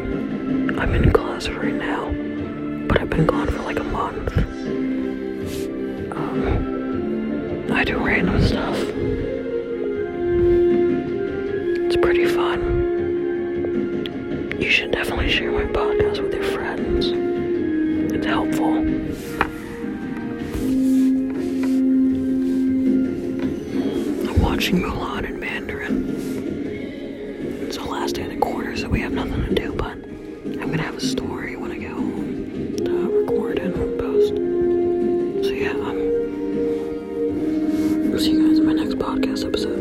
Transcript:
I'm in class right now, but I've been gone for like a month. Um, I do random stuff. It's pretty fun. You should definitely share my podcast with your friends. It's helpful. I'm watching Mulan in Mandarin. It's the last day of the quarter, so we have nothing to do, story when I get home to record and post. So yeah, um, see you guys in my next podcast episode.